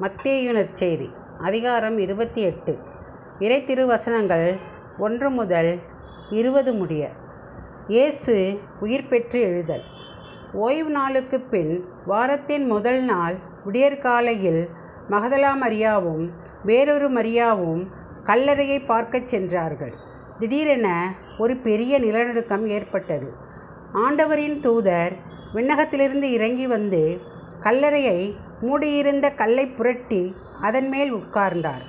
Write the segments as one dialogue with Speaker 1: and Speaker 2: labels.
Speaker 1: மத்தேயு நற்செய்தி அதிகாரம் இருபத்தி எட்டு. இறை திருவசனங்கள் ஒன்று முதல் இருபது முடிய. இயேசு உயிர் பெற்று எழுதல். ஓய்வு நாளுக்கு பின் வாரத்தின் முதல் நாள் விடியற்காலையில் மகதலா மரியாவும் வேறொரு மரியாவும் கல்லறையை பார்க்கச் சென்றார்கள். திடீரென ஒரு பெரிய நிலநடுக்கம் ஏற்பட்டது. ஆண்டவரின் தூதர் விண்ணகத்திலிருந்து இறங்கி வந்து கல்லறையை மூடியிருந்த கல்லை புரட்டி அதன் மேல் உட்கார்ந்தார்.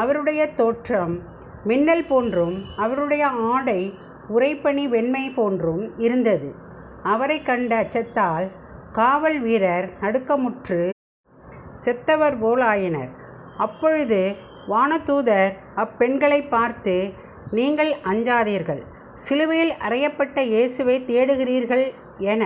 Speaker 1: அவருடைய தோற்றம் மின்னல் போன்றும் அவருடைய ஆடை உரைப்பணி வெண்மை போன்றும் இருந்தது. அவரை கண்ட அச்சத்தால் காவல் வீரர் நடுக்கமுற்று செத்தவர் போலாயினர் அப்பொழுது வானதூதர் அப்பெண்களை பார்த்து நீங்கள் அஞ்சாதீர்கள். சிலுவையில் அறையப்பட்ட இயேசுவை தேடுகிறீர்கள் என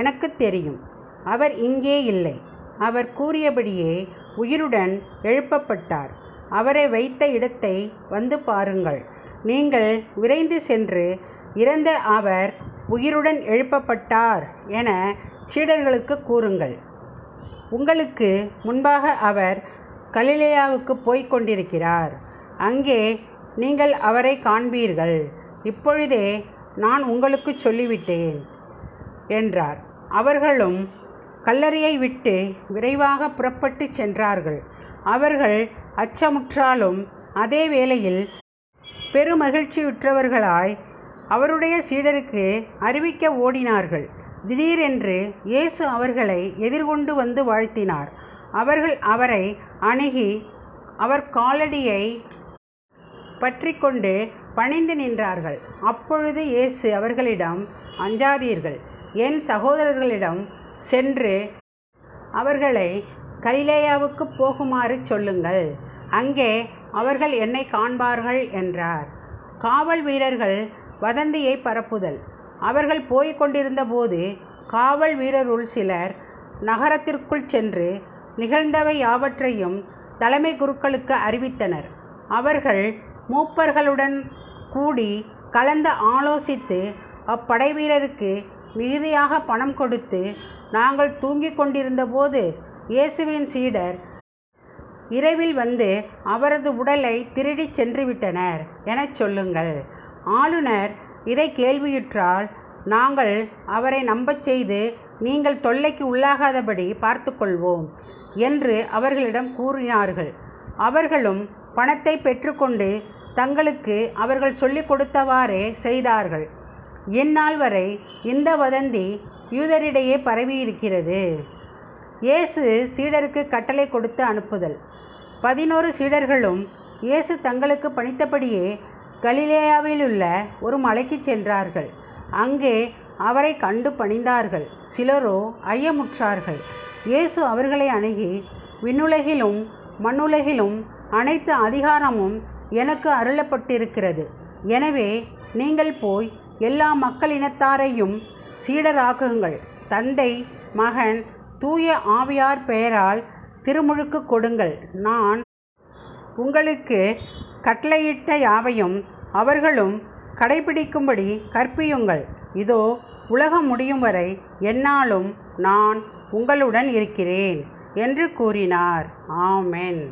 Speaker 1: எனக்கு தெரியும். அவர் இங்கே இல்லை. அவர் கூறியபடியே உயிருடன் எழுப்பப்பட்டார். அவரை வைத்த இடத்தை வந்து பாருங்கள். நீங்கள் விரைந்து சென்று இறந்த அவர் உயிருடன் எழுப்பப்பட்டார் என சீடர்களுக்கு கூறுங்கள். உங்களுக்கு முன்பாக அவர் கலிலேயாவுக்கு போய்க் கொண்டிருக்கிறார். அங்கே நீங்கள் அவரை காண்பீர்கள். இப்பொழுதே நான் உங்களுக்கு சொல்லிவிட்டேன் என்றார். அவர்களும் கல்லறையை விட்டு விரைவாக புறப்பட்டு சென்றார்கள். அவர்கள் அச்சமுற்றாலும் அதே வேளையில் பெருமகிழ்ச்சியுற்றவர்களாய் அவருடைய சீடருக்கு அறிவிக்க ஓடினார்கள். திடீரென்று இயேசு அவர்களை எதிர்கொண்டு வந்து வாழ்த்தினார். அவர்கள் அவரை அணுகி அவர் காலடியை பற்றி கொண்டு பணிந்து நின்றார்கள். அப்பொழுது இயேசு அவர்களிடம் அஞ்சாதீர்கள். என் சகோதரர்களிடம் சென்று அவர்களை கலிலேயாவுக்கு போகுமாறு சொல்லுங்கள். அங்கே அவர்கள் என்னை காண்பார்கள் என்றார். காவல் வீரர்கள் வதந்தியை பரப்புதல். அவர்கள் போய்க் கொண்டிருந்தபோது காவல் வீரருள் சிலர் நகரத்திற்குள் சென்று நிகழ்ந்தவை யாவற்றையும் தலைமை குருக்களுக்கு அறிவித்தனர். அவர்கள் மூப்பர்களுடன் கூடி கலந்து ஆலோசித்து அப்படை வீரருக்கு மிகுதியாக பணம் கொடுத்து நாங்கள் தூங்கிக் கொண்டிருந்தபோது இயேசுவின் சீடர் இரவில் வந்து அவரது உடலை திருடிச் சென்று விட்டனர் எனச் சொல்லுங்கள். ஆளுநர் இதை கேள்வியுற்றால் நாங்கள் அவரை நம்பச் செய்து நீங்கள் தொல்லைக்கு உள்ளாகாதபடி பார்த்துக்கொள்வோம் என்று அவர்களிடம் கூறினார்கள். அவர்களும் பணத்தை பெற்றுக்கொண்டு தங்களுக்கு அவர்கள் சொல்லிக் கொடுத்தவாறே செய்தார்கள். இந்நாள் வரை இந்த வதந்தி யூதரிடையே பரவியிருக்கிறது. இயேசு சீடருக்கு கட்டளை கொடுத்து அனுப்புதல். பதினோரு சீடர்களும் இயேசு தங்களுக்கு பணித்தபடியே கலிலேயாவில் உள்ள ஒரு மலைக்கு சென்றார்கள். அங்கே அவரை கண்டு பணிந்தார்கள். சிலரோ ஐயமுற்றார்கள். இயேசு அவர்களை அணுகி விண்ணுலகிலும் மண்ணுலகிலும் அனைத்து அதிகாரமும் எனக்கு அருளப்பட்டிருக்கிறது. எனவே நீங்கள் போய் எல்லா மக்களினத்தாரையும் சீடராக்குங்கள். தந்தை மகன் தூய ஆவியார் பெயரால் திருமுழுக்கு கொடுங்கள். நான் உங்களுக்கு கட்டளையிட்ட யாவையும் அவர்களும் கடைபிடிக்கும்படி கற்பியுங்கள். இதோ உலகம் முடியும் வரை என்னாலும் நான் உங்களுடன் இருக்கிறேன் என்று கூறினார். ஆமென்.